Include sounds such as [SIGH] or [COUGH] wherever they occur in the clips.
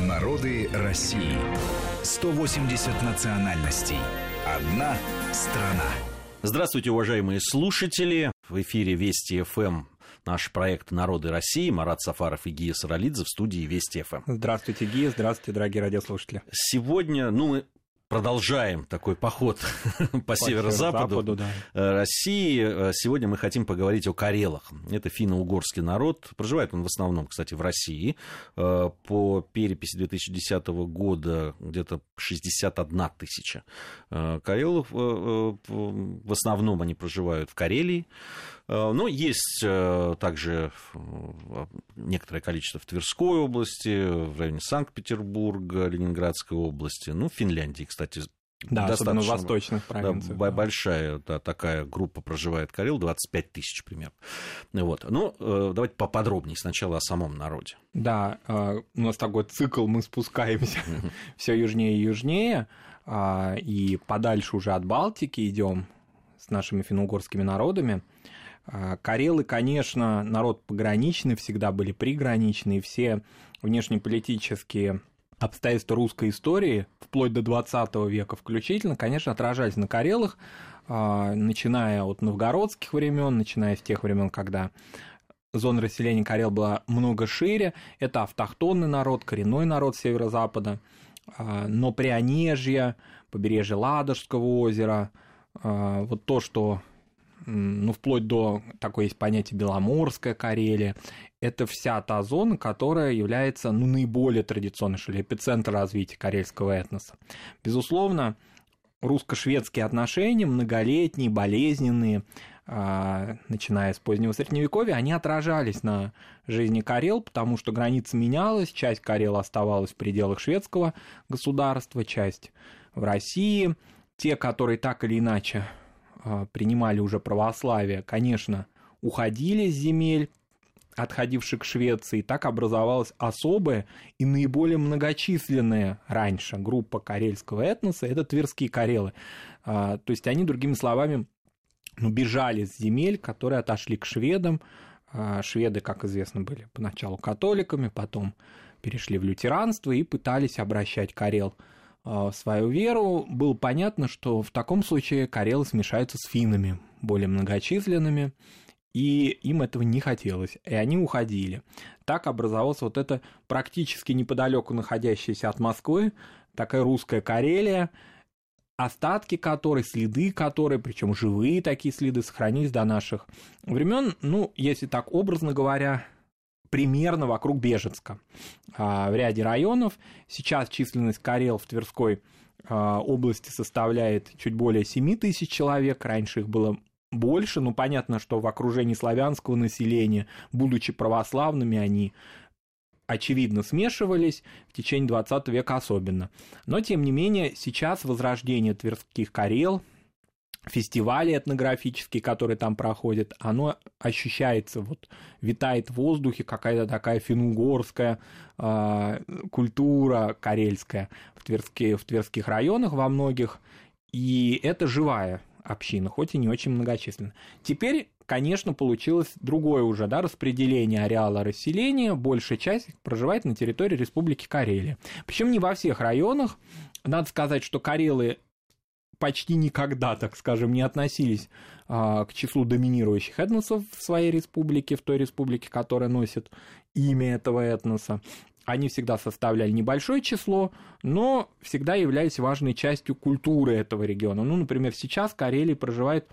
Народы России. 180 национальностей. Одна страна. Здравствуйте, уважаемые слушатели. В эфире Вести ФМ наш проект «Народы России». Марат Сафаров и Гия Саралидзе в студии Вести ФМ. Здравствуйте, Гия. Здравствуйте, дорогие радиослушатели. Сегодня, ну, мы продолжаем такой поход [LAUGHS] по, по северо-западу да. Э, России. Э, сегодня мы хотим поговорить о карелах. Это финно-угорский народ. Проживает он в основном, кстати, в России. Э, по переписи 2010 года где-то 61 тысяча карелов. В основном они проживают в Карелии. Но есть также некоторое количество в Тверской области, в районе Санкт-Петербурга, Ленинградской области, ну, в Финляндии, кстати, да, достаточно восточных провинциях. Да, да. Большая да, такая группа проживает Карел, 25 тысяч примерно. Вот. Ну, э, давайте поподробнее сначала о самом народе. Да, э, у нас такой цикл, мы спускаемся [LAUGHS] все южнее и южнее, а, и подальше уже от Балтики идем с нашими финно-угорскими народами. А, карелы, конечно, народ пограничный, всегда были приграничные, все внешнеполитические обстоятельства русской истории, вплоть до 20 века включительно, конечно, отражались на Карелах, а, начиная от новгородских времен, начиная с тех времен, когда зона расселения Карел была много шире, это автохтонный народ, коренной народ северо-запада, а, но Прионежье, побережье Ладожского озера, вот то, что ну, вплоть до такой есть понятие Беломорская Карелия. Это вся та зона, которая является ну, наиболее традиционной, что ли, эпицентр развития карельского этноса. Безусловно, русско-шведские отношения, многолетние, болезненные, а, начиная с позднего Средневековья, они отражались на жизни Карел, потому что граница менялась, часть Карел оставалась в пределах шведского государства, часть в России. Те, которые так или иначе принимали уже православие, конечно, уходили с земель, отходивших к Швеции, так образовалась особая и наиболее многочисленная раньше группа карельского этноса, это тверские карелы. А, то есть они, другими словами, ну, бежали с земель, которые отошли к шведам. А, шведы, как известно, были поначалу католиками, потом перешли в лютеранство и пытались обращать карел – а, свою веру, было понятно, что в таком случае карелы смешаются с финнами, более многочисленными, и им этого не хотелось, и они уходили. Так образовалась вот эта практически неподалеку находящаяся от Москвы такая русская Карелия, остатки которой, следы которой, причем живые такие следы, сохранились до наших времен. Ну, если так образно говоря, примерно вокруг Бежецка. А, в ряде районов сейчас численность Карел в Тверской а, области составляет чуть более 7 тысяч человек, раньше их было больше, ну понятно, что в окружении славянского населения, будучи православными, они очевидно смешивались в течение 20 века особенно. Но, тем не менее, сейчас возрождение тверских карел, фестивали этнографические, которые там проходят, оно ощущается, вот витает в воздухе какая-то такая финугорская э, культура карельская в, Тверске, в Тверских районах во многих, и это живая община, хоть и не очень многочисленная. Теперь, конечно, получилось другое уже да, распределение ареала расселения, большая часть проживает на территории Республики Карелия. Причем не во всех районах, надо сказать, что карелы почти никогда, так скажем, не относились а, к числу доминирующих этносов в своей республике, в той республике, которая носит имя этого этноса. Они всегда составляли небольшое число, но всегда являлись важной частью культуры этого региона. Ну, например, сейчас в Карелии проживает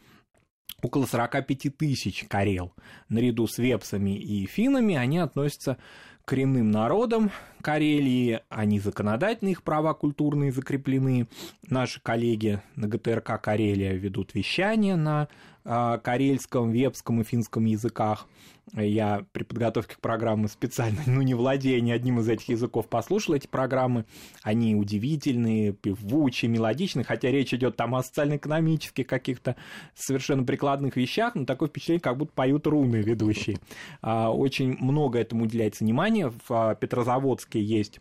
около 45 тысяч карел. Наряду с вепсами и финами они относятся коренным народам Карелии, они законодательно, их права культурные закреплены. Наши коллеги на ГТРК Карелия ведут вещание на карельском, вепском и финском языках. Я при подготовке к программе специально, ну, не владея ни одним из этих языков, послушал эти программы. Они удивительные, певучие, мелодичные, хотя речь идет там о социально-экономических каких-то совершенно прикладных вещах, но такое впечатление, как будто поют руны ведущие. А, очень много этому уделяется внимания. В а, Петрозаводске есть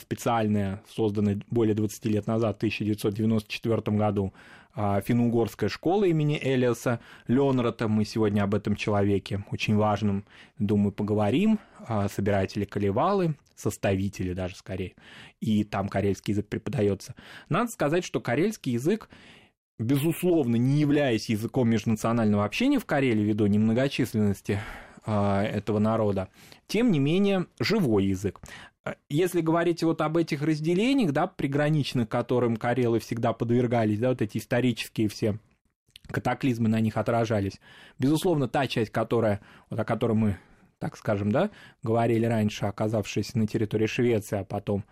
специальная, созданная более 20 лет назад, в 1994 году, а, финно-угорская школа имени Элиаса Ленрата. Мы сегодня об этом человеке очень важном, думаю, поговорим. А, собиратели Калевалы, составители даже скорее, и там карельский язык преподается. Надо сказать, что карельский язык безусловно, не являясь языком межнационального общения в Карелии ввиду немногочисленности этого народа, тем не менее живой язык. Если говорить вот об этих разделениях, да, приграничных, которым карелы всегда подвергались, да, вот эти исторические все катаклизмы на них отражались. Безусловно, та часть, которая, вот о которой мы, так скажем, да, говорили раньше, оказавшись на территории Швеции, а потом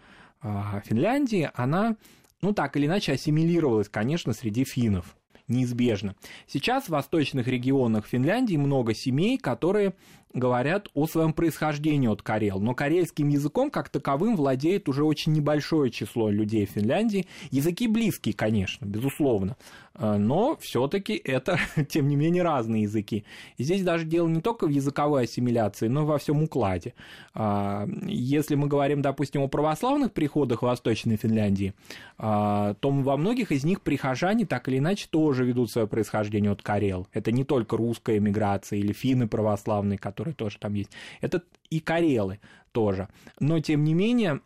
э, Финляндии, она ну, так или иначе, ассимилировалась, конечно, среди финнов неизбежно. Сейчас в восточных регионах Финляндии много семей, которые говорят о своем происхождении от карел, но карельским языком как таковым владеет уже очень небольшое число людей в Финляндии. Языки близкие, конечно, безусловно, э, но все-таки это, [LAUGHS] тем не менее, разные языки. И здесь даже дело не только в языковой ассимиляции, но и во всем укладе. А, если мы говорим, допустим, о православных приходах Восточной Финляндии, а, то во многих из них прихожане так или иначе тоже ведут свое происхождение от карел. Это не только русская эмиграция или финны православные, которые которые тоже там есть. Это и карелы тоже. Но, тем не менее,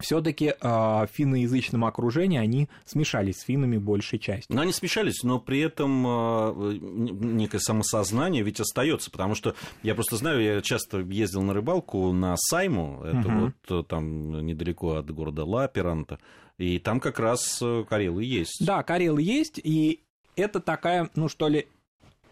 все-таки э, в финноязычном окружении они смешались с финнами большей частью. Но они смешались, но при этом э, некое самосознание ведь остается, потому что я просто знаю, я часто ездил на рыбалку на Сайму, это угу. вот э, там недалеко от города Лаперанта, и там как раз э, карелы есть. Да, карелы есть, и это такая, ну что ли,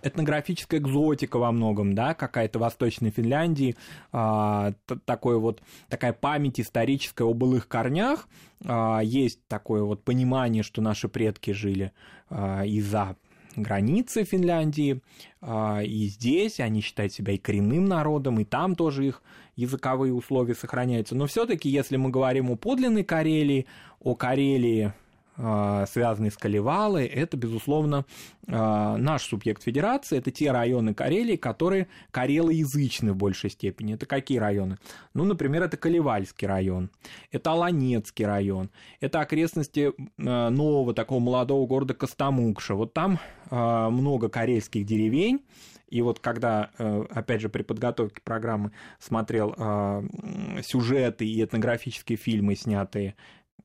этнографическая экзотика во многом, да, какая-то Восточной Финляндии, а, такой вот, такая память историческая о былых корнях, а, есть такое вот понимание, что наши предки жили а, и за границы Финляндии, а, и здесь они считают себя и коренным народом, и там тоже их языковые условия сохраняются. Но все-таки, если мы говорим о подлинной Карелии, о Карелии а, связанные с Калевалой, это, безусловно, а, наш субъект федерации, это те районы Карелии, которые карелоязычны в большей степени. Это какие районы? Ну, например, это Калевальский район, это Аланецкий район, это окрестности а, нового такого молодого города Костомукша. Вот там много карельских деревень, и вот когда, опять же, при подготовке программы смотрел сюжеты и этнографические фильмы, снятые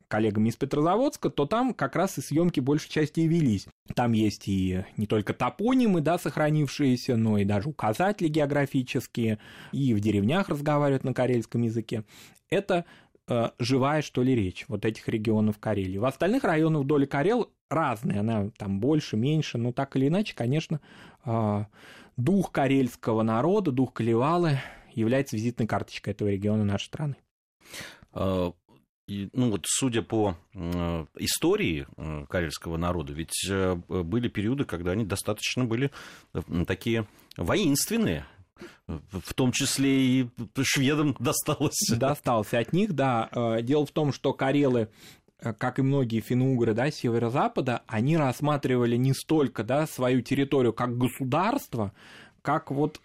коллегами из Петрозаводска, то там как раз и съемки большей части и велись. Там есть и не только топонимы, да, сохранившиеся, но и даже указатели географические, и в деревнях разговаривают на карельском языке. Это э, живая, что ли, речь вот этих регионов Карелии. В остальных районах доли Карел разные, она там больше, меньше, но так или иначе, конечно, э, дух карельского народа, дух Калевалы является визитной карточкой этого региона нашей страны. И, ну вот судя по э, истории э, карельского народа, ведь э, были периоды, когда они достаточно были э, такие воинственные, в том числе и шведам [LAUGHS] досталось. Достался от них, да. Э, дело в том, что карелы э, как и многие финугры да, северо-запада, они рассматривали не столько да, свою территорию как государство, как вот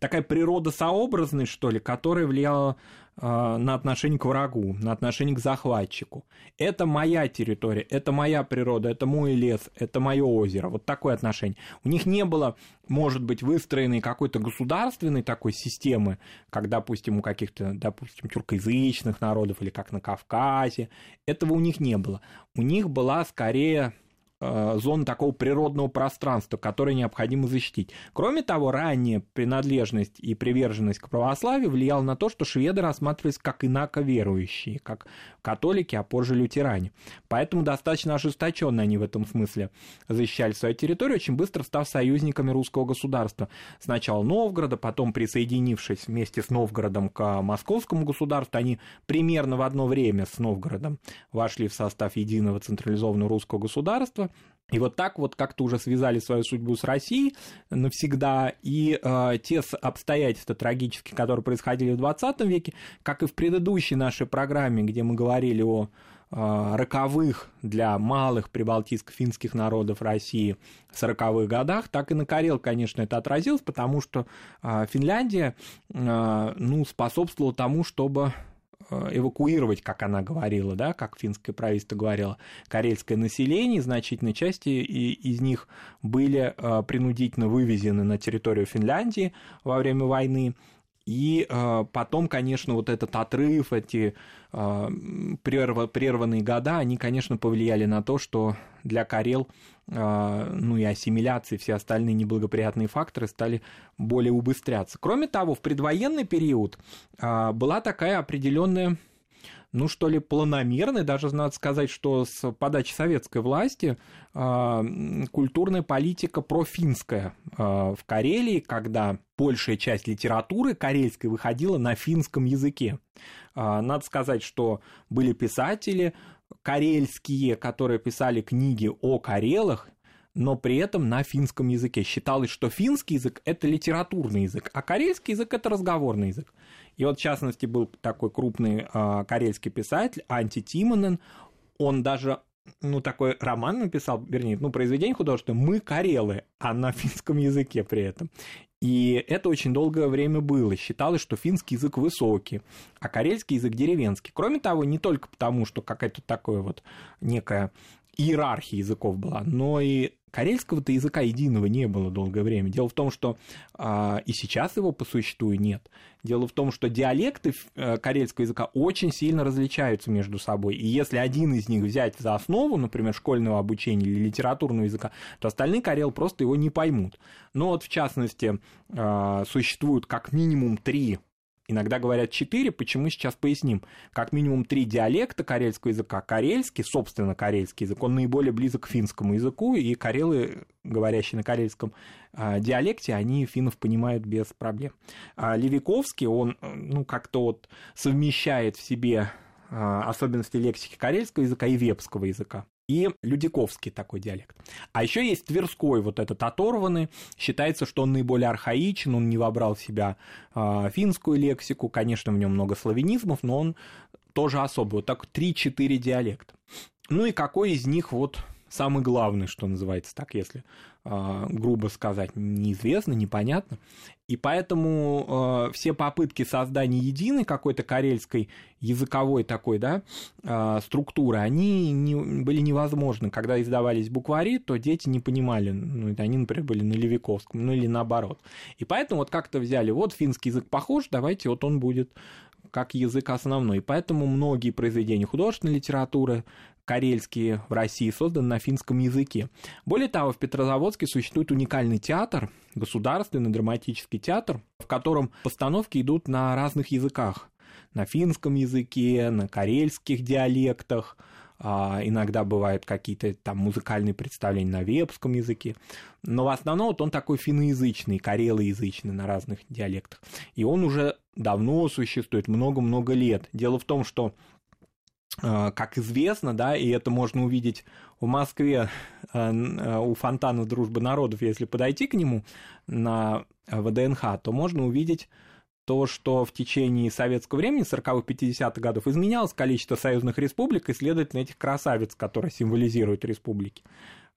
такая природосообразность, что ли, которая влияла на отношение к врагу, на отношение к захватчику. Это моя территория, это моя природа, это мой лес, это мое озеро. Вот такое отношение. У них не было, может быть, выстроенной какой-то государственной такой системы, как, допустим, у каких-то, допустим, тюркоязычных народов или как на Кавказе. Этого у них не было. У них была скорее Э, зон такого природного пространства, которое необходимо защитить. Кроме того, ранняя принадлежность и приверженность к православию влияла на то, что шведы рассматривались как инако верующие, как католики, а позже лютеране. Поэтому достаточно ожесточенно они в этом смысле защищали свою территорию, очень быстро став союзниками русского государства. Сначала Новгорода, потом присоединившись вместе с Новгородом к московскому государству, они примерно в одно время с Новгородом вошли в состав единого централизованного русского государства, и вот так вот как-то уже связали свою судьбу с Россией навсегда, и э, те обстоятельства трагические, которые происходили в 20 веке, как и в предыдущей нашей программе, где мы говорили о э, роковых для малых прибалтийско-финских народов России 40-х годах, так и на Карел, конечно, это отразилось, потому что э, Финляндия э, ну, способствовала тому, чтобы эвакуировать, как она говорила, да, как финское правительство говорило, карельское население, значительной части из них были э, принудительно вывезены на территорию Финляндии во время войны, И э, потом, конечно, вот этот отрыв, эти э, прерв, прерванные года, они, конечно, повлияли на то, что для Карел, э, ну и ассимиляции, все остальные неблагоприятные факторы стали более убыстряться. Кроме того, в предвоенный период э, была такая определенная ну что ли, планомерный, даже надо сказать, что с подачи советской власти э, культурная политика профинская в Карелии, когда большая часть литературы карельской выходила на финском языке. Надо сказать, что были писатели карельские, которые писали книги о карелах, но при этом на финском языке. Считалось, что финский язык – это литературный язык, а карельский язык – это разговорный язык. И вот, в частности, был такой крупный э, карельский писатель Анти Тимонен, он даже ну, такой роман написал, вернее, ну, произведение художественное «Мы карелы», а на [LAUGHS] финском языке при этом. И это очень долгое время было. Считалось, что финский язык высокий, а карельский язык деревенский. Кроме того, не только потому, что какая-то такая вот некая иерархия языков была, но и Карельского-то языка единого не было долгое время. Дело в том, что а, и сейчас его по существу нет. Дело в том, что диалекты э, карельского языка очень сильно различаются между собой. И если один из них взять за основу, например, школьного обучения или литературного языка, то остальные карел просто его не поймут. Но вот в частности а, существуют как минимум три Иногда говорят четыре, почему сейчас поясним. Как минимум три диалекта карельского языка. Карельский, собственно, карельский язык, он наиболее близок к финскому языку, и карелы, говорящие на карельском а, диалекте, они финнов понимают без проблем. А Левиковский, он ну, как-то вот совмещает в себе а, особенности лексики карельского языка и вепского языка и Людиковский такой диалект. А еще есть Тверской, вот этот оторванный. Считается, что он наиболее архаичен, он не вобрал в себя э, финскую лексику. Конечно, в нем много славянизмов, но он тоже особый. Вот так 3-4 диалекта. Ну и какой из них вот самый главный, что называется так, если э, грубо сказать, неизвестно, непонятно. И поэтому э, все попытки создания единой какой-то карельской языковой такой, да, э, структуры, они не, были невозможны. Когда издавались буквари, то дети не понимали, ну, они, например, были на Левиковском, ну или наоборот. И поэтому вот как-то взяли, вот финский язык похож, давайте вот он будет как язык основной. Поэтому многие произведения художественной литературы, карельские в России, созданы на финском языке. Более того, в Петрозаводске существует уникальный театр, государственный драматический театр, в котором постановки идут на разных языках. На финском языке, на карельских диалектах, иногда бывают какие-то там музыкальные представления на вепском языке, но в основном вот он такой финноязычный, карелоязычный на разных диалектах. И он уже давно существует, много-много лет. Дело в том, что Э, как известно, да, и это можно увидеть в Москве э, у фонтана Дружбы народов, если подойти к нему на ВДНХ, то можно увидеть то, что в течение советского времени, 40-х, 50-х годов, изменялось количество союзных республик и, следовательно, этих красавиц, которые символизируют республики.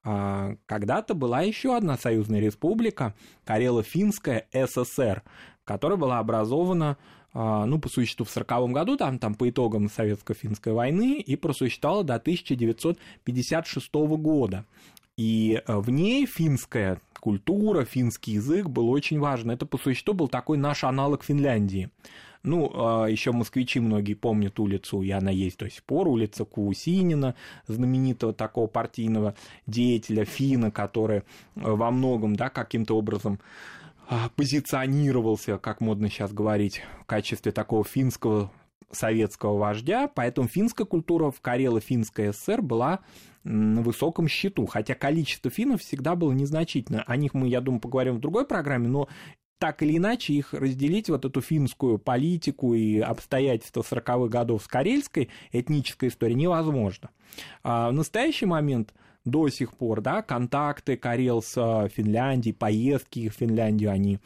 А, когда-то была еще одна союзная республика, Карело-Финская ССР, которая была образована а, ну, по существу в 1940 году, там, там по итогам Советско-финской войны, и просуществовала до 1956 года. И э, в ней финская культура, финский язык был очень важен. Это по существу был такой наш аналог Финляндии. Ну, а, еще москвичи многие помнят улицу, и она есть до сих пор, улица Куусинина, знаменитого такого партийного деятеля, фина, который э, во многом, да, каким-то образом а, позиционировался, как модно сейчас говорить, в качестве такого финского советского вождя, поэтому финская культура в Карело-Финской ССР была на высоком счету, хотя количество финнов всегда было незначительно. О них мы, я думаю, поговорим в другой программе, но так или иначе их разделить, вот эту финскую политику и обстоятельства 40-х годов с карельской этнической историей невозможно. А в настоящий момент до сих пор, да, контакты Карел с э, Финляндией, поездки в Финляндию, они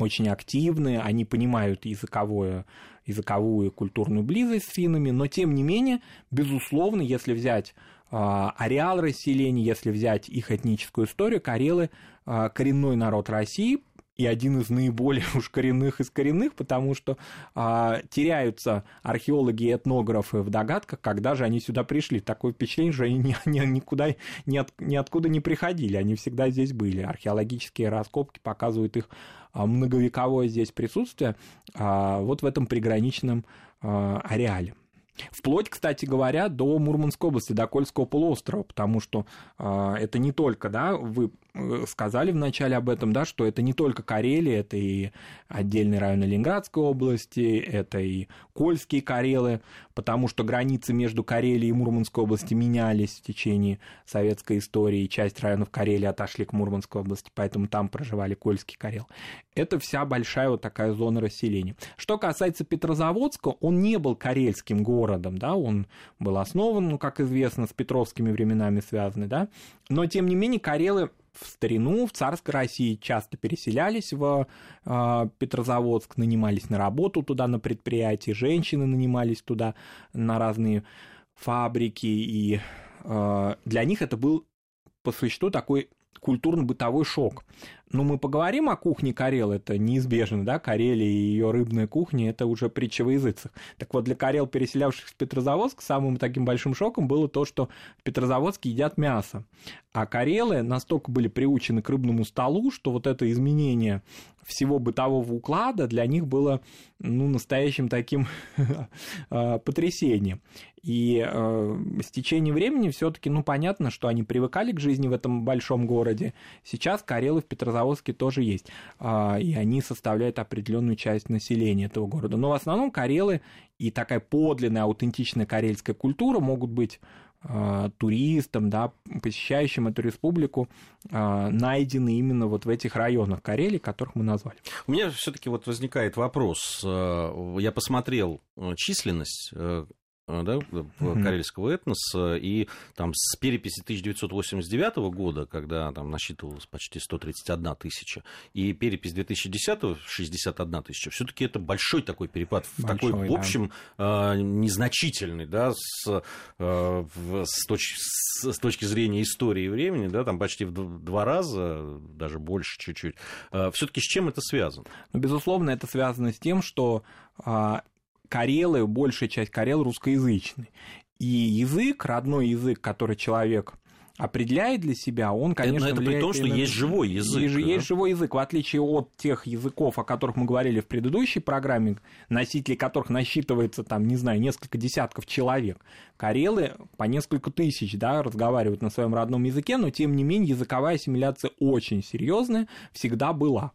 очень активны, они понимают языковую, языковую и культурную близость с финнами, но тем не менее, безусловно, если взять э, ареал расселения, если взять их этническую историю, карелы э, коренной народ России, и один из наиболее [LAUGHS] уж коренных из коренных, потому что а, теряются археологи и этнографы в догадках, когда же они сюда пришли. Такое впечатление, что они ни, [LAUGHS] ни, никуда, ни, от, ниоткуда не приходили, они всегда здесь были. Археологические раскопки показывают их а, многовековое здесь присутствие а, вот в этом приграничном а, ареале. Вплоть, кстати говоря, до Мурманской области, до Кольского полуострова, потому что э, это не только, да, вы сказали вначале об этом, да, что это не только Карелия, это и отдельный район Ленинградской области, это и Кольские Карелы, потому что границы между Карелией и Мурманской областью менялись в течение советской истории, и часть районов Карелии отошли к Мурманской области, поэтому там проживали Кольские Карелы. Это вся большая вот такая зона расселения. Что касается Петрозаводска, он не был карельским городом, да, он был основан, ну, как известно, с петровскими временами связаны, да, но, тем не менее, Карелы в старину в царской России часто переселялись в э, Петрозаводск, нанимались на работу туда, на предприятии, женщины нанимались туда на разные фабрики, и э, для них это был по существу такой культурно-бытовой шок. Ну, мы поговорим о кухне Карел, это неизбежно, да, Карелия и ее рыбная кухня, это уже притча во языцах. Так вот, для Карел, переселявшихся в Петрозаводск, самым таким большим шоком было то, что в Петрозаводске едят мясо. А Карелы настолько были приучены к рыбному столу, что вот это изменение всего бытового уклада для них было ну, настоящим таким а, [LAUGHS] потрясением. И э, с течением времени все-таки, ну, понятно, что они привыкали к жизни в этом большом городе. Сейчас Карелы в Петрозаводске Петрозаводске тоже есть, а, и они составляют определенную часть населения этого города. Но в основном карелы и такая подлинная, аутентичная карельская культура могут быть а, туристам, да, посещающим эту республику, а, найдены именно вот в этих районах Карелии, которых мы назвали. У меня все-таки вот возникает вопрос. Я посмотрел численность Э, да, mm-hmm. карельского этноса, и там с переписи 1989 года, когда там насчитывалось почти 131 тысяча, и перепись 2010 61 тысяча, все-таки это большой такой перепад, большой, такой, в общем, да. незначительный, да, с, э, с, точки, с точки зрения истории и времени, да, там почти в два раза, даже больше чуть-чуть. Э, все-таки с чем это связано? Ну, безусловно, это связано с тем, что а, карелы, большая часть карел русскоязычный. И язык, родной язык, который человек определяет для себя, он, конечно, Но это при том, что на... есть живой язык. И, да? Есть живой язык, в отличие от тех языков, о которых мы говорили в предыдущей программе, носители которых насчитывается, там, не знаю, несколько десятков человек. Карелы по несколько тысяч, да, разговаривают на своем родном языке, но, тем не менее, языковая ассимиляция очень серьезная, всегда была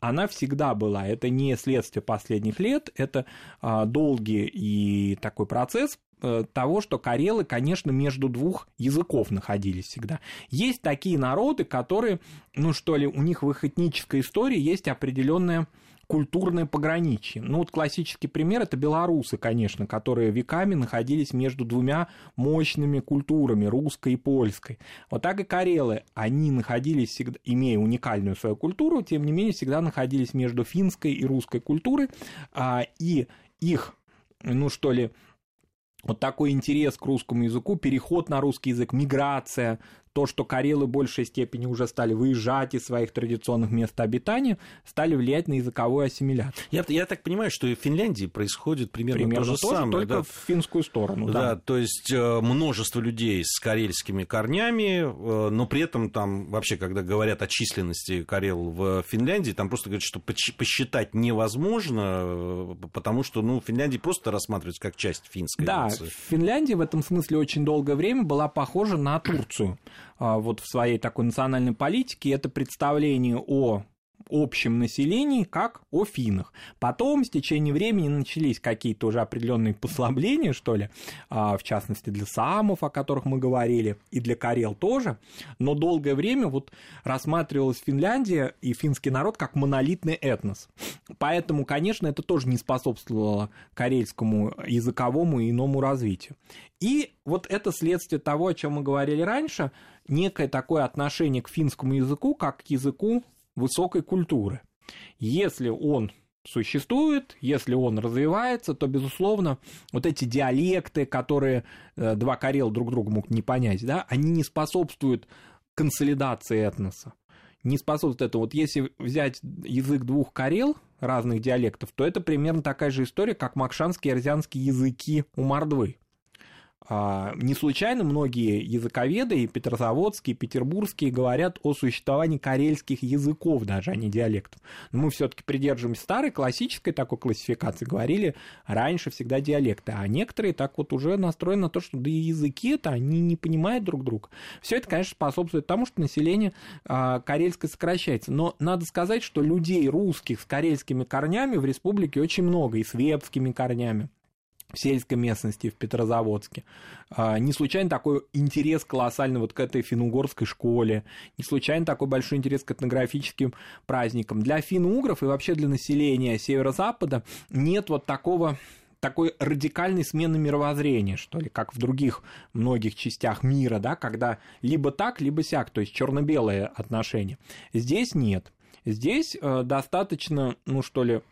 она всегда была. Это не следствие последних лет, это а, долгий и такой процесс э, того, что карелы, конечно, между двух языков находились всегда. Есть такие народы, которые, ну что ли, у них в их этнической истории есть определенная культурное пограничье. Ну вот классический пример это белорусы, конечно, которые веками находились между двумя мощными культурами, русской и польской. Вот так и карелы, они находились, всегда, имея уникальную свою культуру, тем не менее всегда находились между финской и русской культурой, а, и их, ну что ли, вот такой интерес к русскому языку, переход на русский язык, миграция, то, что карелы в большей степени уже стали выезжать из своих традиционных мест обитания, стали влиять на языковую ассимиляцию. Я, я так понимаю, что и в Финляндии происходит примерно, примерно то же тоже, самое. Только да? в финскую сторону. Да, да, то есть э, множество людей с карельскими корнями, э, но при этом там вообще, когда говорят о численности карел в Финляндии, там просто говорят, что посчитать невозможно, э, потому что ну, Финляндия просто рассматривается как часть финской Да, нации. Финляндия в этом смысле очень долгое время была похожа на Турцию. А, вот в своей такой национальной политике, это представление о общем населении, как о финнах. Потом, с течением времени, начались какие-то уже определенные послабления, что ли, а, в частности, для самов, о которых мы говорили, и для карел тоже, но долгое время вот рассматривалась Финляндия и финский народ как монолитный этнос. Поэтому, конечно, это тоже не способствовало карельскому языковому и иному развитию. И вот это следствие того, о чем мы говорили раньше, некое такое отношение к финскому языку как к языку высокой культуры. Если он существует, если он развивается, то, безусловно, вот эти диалекты, которые э, два карел друг друга могут не понять, да, они не способствуют консолидации этноса. не способствует этому. Вот если взять язык двух карел, разных диалектов, то это примерно такая же история, как макшанские и арзианские языки у мордвы. А, не случайно многие языковеды, и петрозаводские, и петербургские, говорят о существовании карельских языков даже, а не диалектов. Но мы все таки придерживаемся старой классической такой классификации, говорили раньше всегда диалекты, а некоторые так вот уже настроены на то, что да и языки это они не понимают друг друга. Все это, конечно, способствует тому, что население а, карельское сокращается. Но надо сказать, что людей русских с карельскими корнями в республике очень много, и с вепскими корнями в сельской местности, в Петрозаводске. А, не случайно такой интерес колоссальный вот к этой финно-угорской школе, не случайно такой большой интерес к этнографическим праздникам. Для финно-угров и вообще для населения Северо-Запада нет вот такого такой радикальной смены мировоззрения, что ли, как в других многих частях мира, да, когда либо так, либо сяк, то есть черно-белое отношение. Здесь нет. Здесь э, достаточно, ну что ли,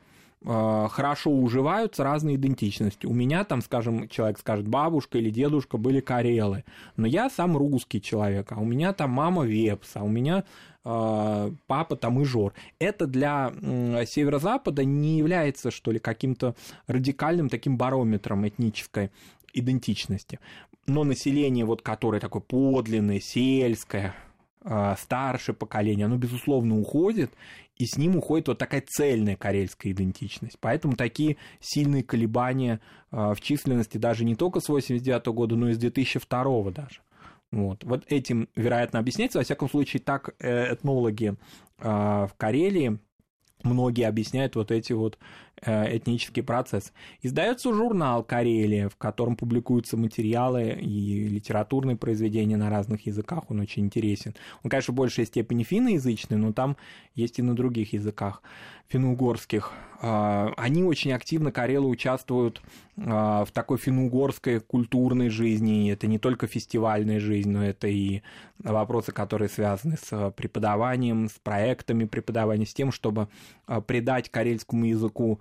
хорошо уживаются разные идентичности. У меня там, скажем, человек скажет, бабушка или дедушка были карелы, но я сам русский человек, а у меня там мама вепс, а у меня э, папа там ижор. Это для э, северо-запада не является, что ли, каким-то радикальным таким барометром этнической идентичности. Но население, вот, которое такое подлинное, сельское, э, старшее поколение, оно, безусловно, уходит, и с ним уходит вот такая цельная карельская идентичность. Поэтому такие сильные колебания а, в численности даже не только с 89 года, но и с 2002 даже. Вот. вот этим, вероятно, объясняется. Во всяком случае, так э, этнологи а, в Карелии многие объясняют вот эти вот этнический процесс. Издается журнал «Карелия», в котором публикуются материалы и литературные произведения на разных языках. Он очень интересен. Он, конечно, в большей степени финноязычный, но там есть и на других языках финно-угорских. А, они очень активно, карелы, участвуют а, в такой финно-угорской культурной жизни. Это не только фестивальная жизнь, но это и вопросы, которые связаны с преподаванием, с проектами преподавания, с тем, чтобы а, придать карельскому языку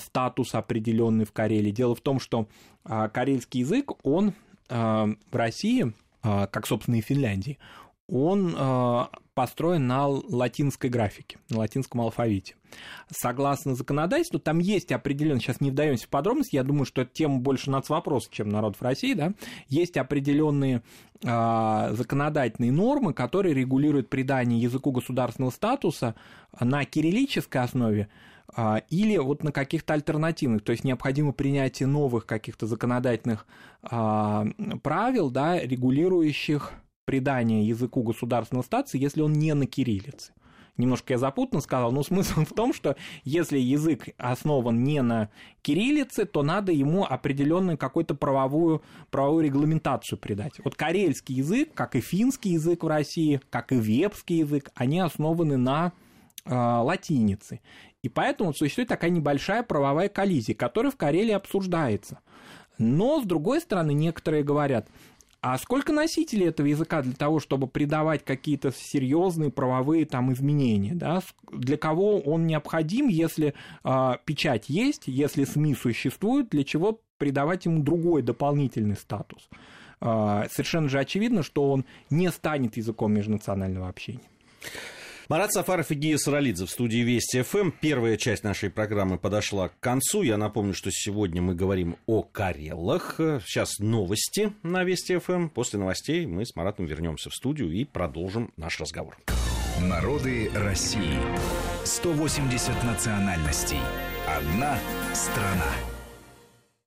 статус определенный в Карелии. Дело в том, что карельский язык, он в России, как, собственно, и в Финляндии, он построен на латинской графике, на латинском алфавите. Согласно законодательству, там есть определенно, сейчас не вдаемся в подробности, я думаю, что эта тема больше нацвопрос, чем народ в России, да, есть определенные законодательные нормы, которые регулируют придание языку государственного статуса на кириллической основе, а, или вот на каких-то альтернативных, то есть необходимо принятие новых каких-то законодательных а, правил, да, регулирующих придание языку государственного статуса, если он не на кириллице. Немножко я запутанно сказал, но смысл [LAUGHS] в том, что если язык основан не на кириллице, то надо ему определенную какую-то правовую, правовую регламентацию придать. Вот карельский язык, как и финский язык в России, как и вепский язык, они основаны на э, латинице. И поэтому существует такая небольшая правовая коллизия, которая в Карелии обсуждается. Но, с другой стороны, некоторые говорят, а сколько носителей этого языка для того, чтобы придавать какие-то серьезные правовые там изменения? Да? Для кого он необходим, если э, печать есть, если СМИ существуют, для чего придавать ему другой дополнительный статус? Э, совершенно же очевидно, что он не станет языком межнационального общения. Марат Сафаров и Гия Саралидзе в студии Вести ФМ. Первая часть нашей программы подошла к концу. Я напомню, что сегодня мы говорим о Карелах. Сейчас новости на Вести ФМ. После новостей мы с Маратом вернемся в студию и продолжим наш разговор. Народы России. 180 национальностей. Одна страна.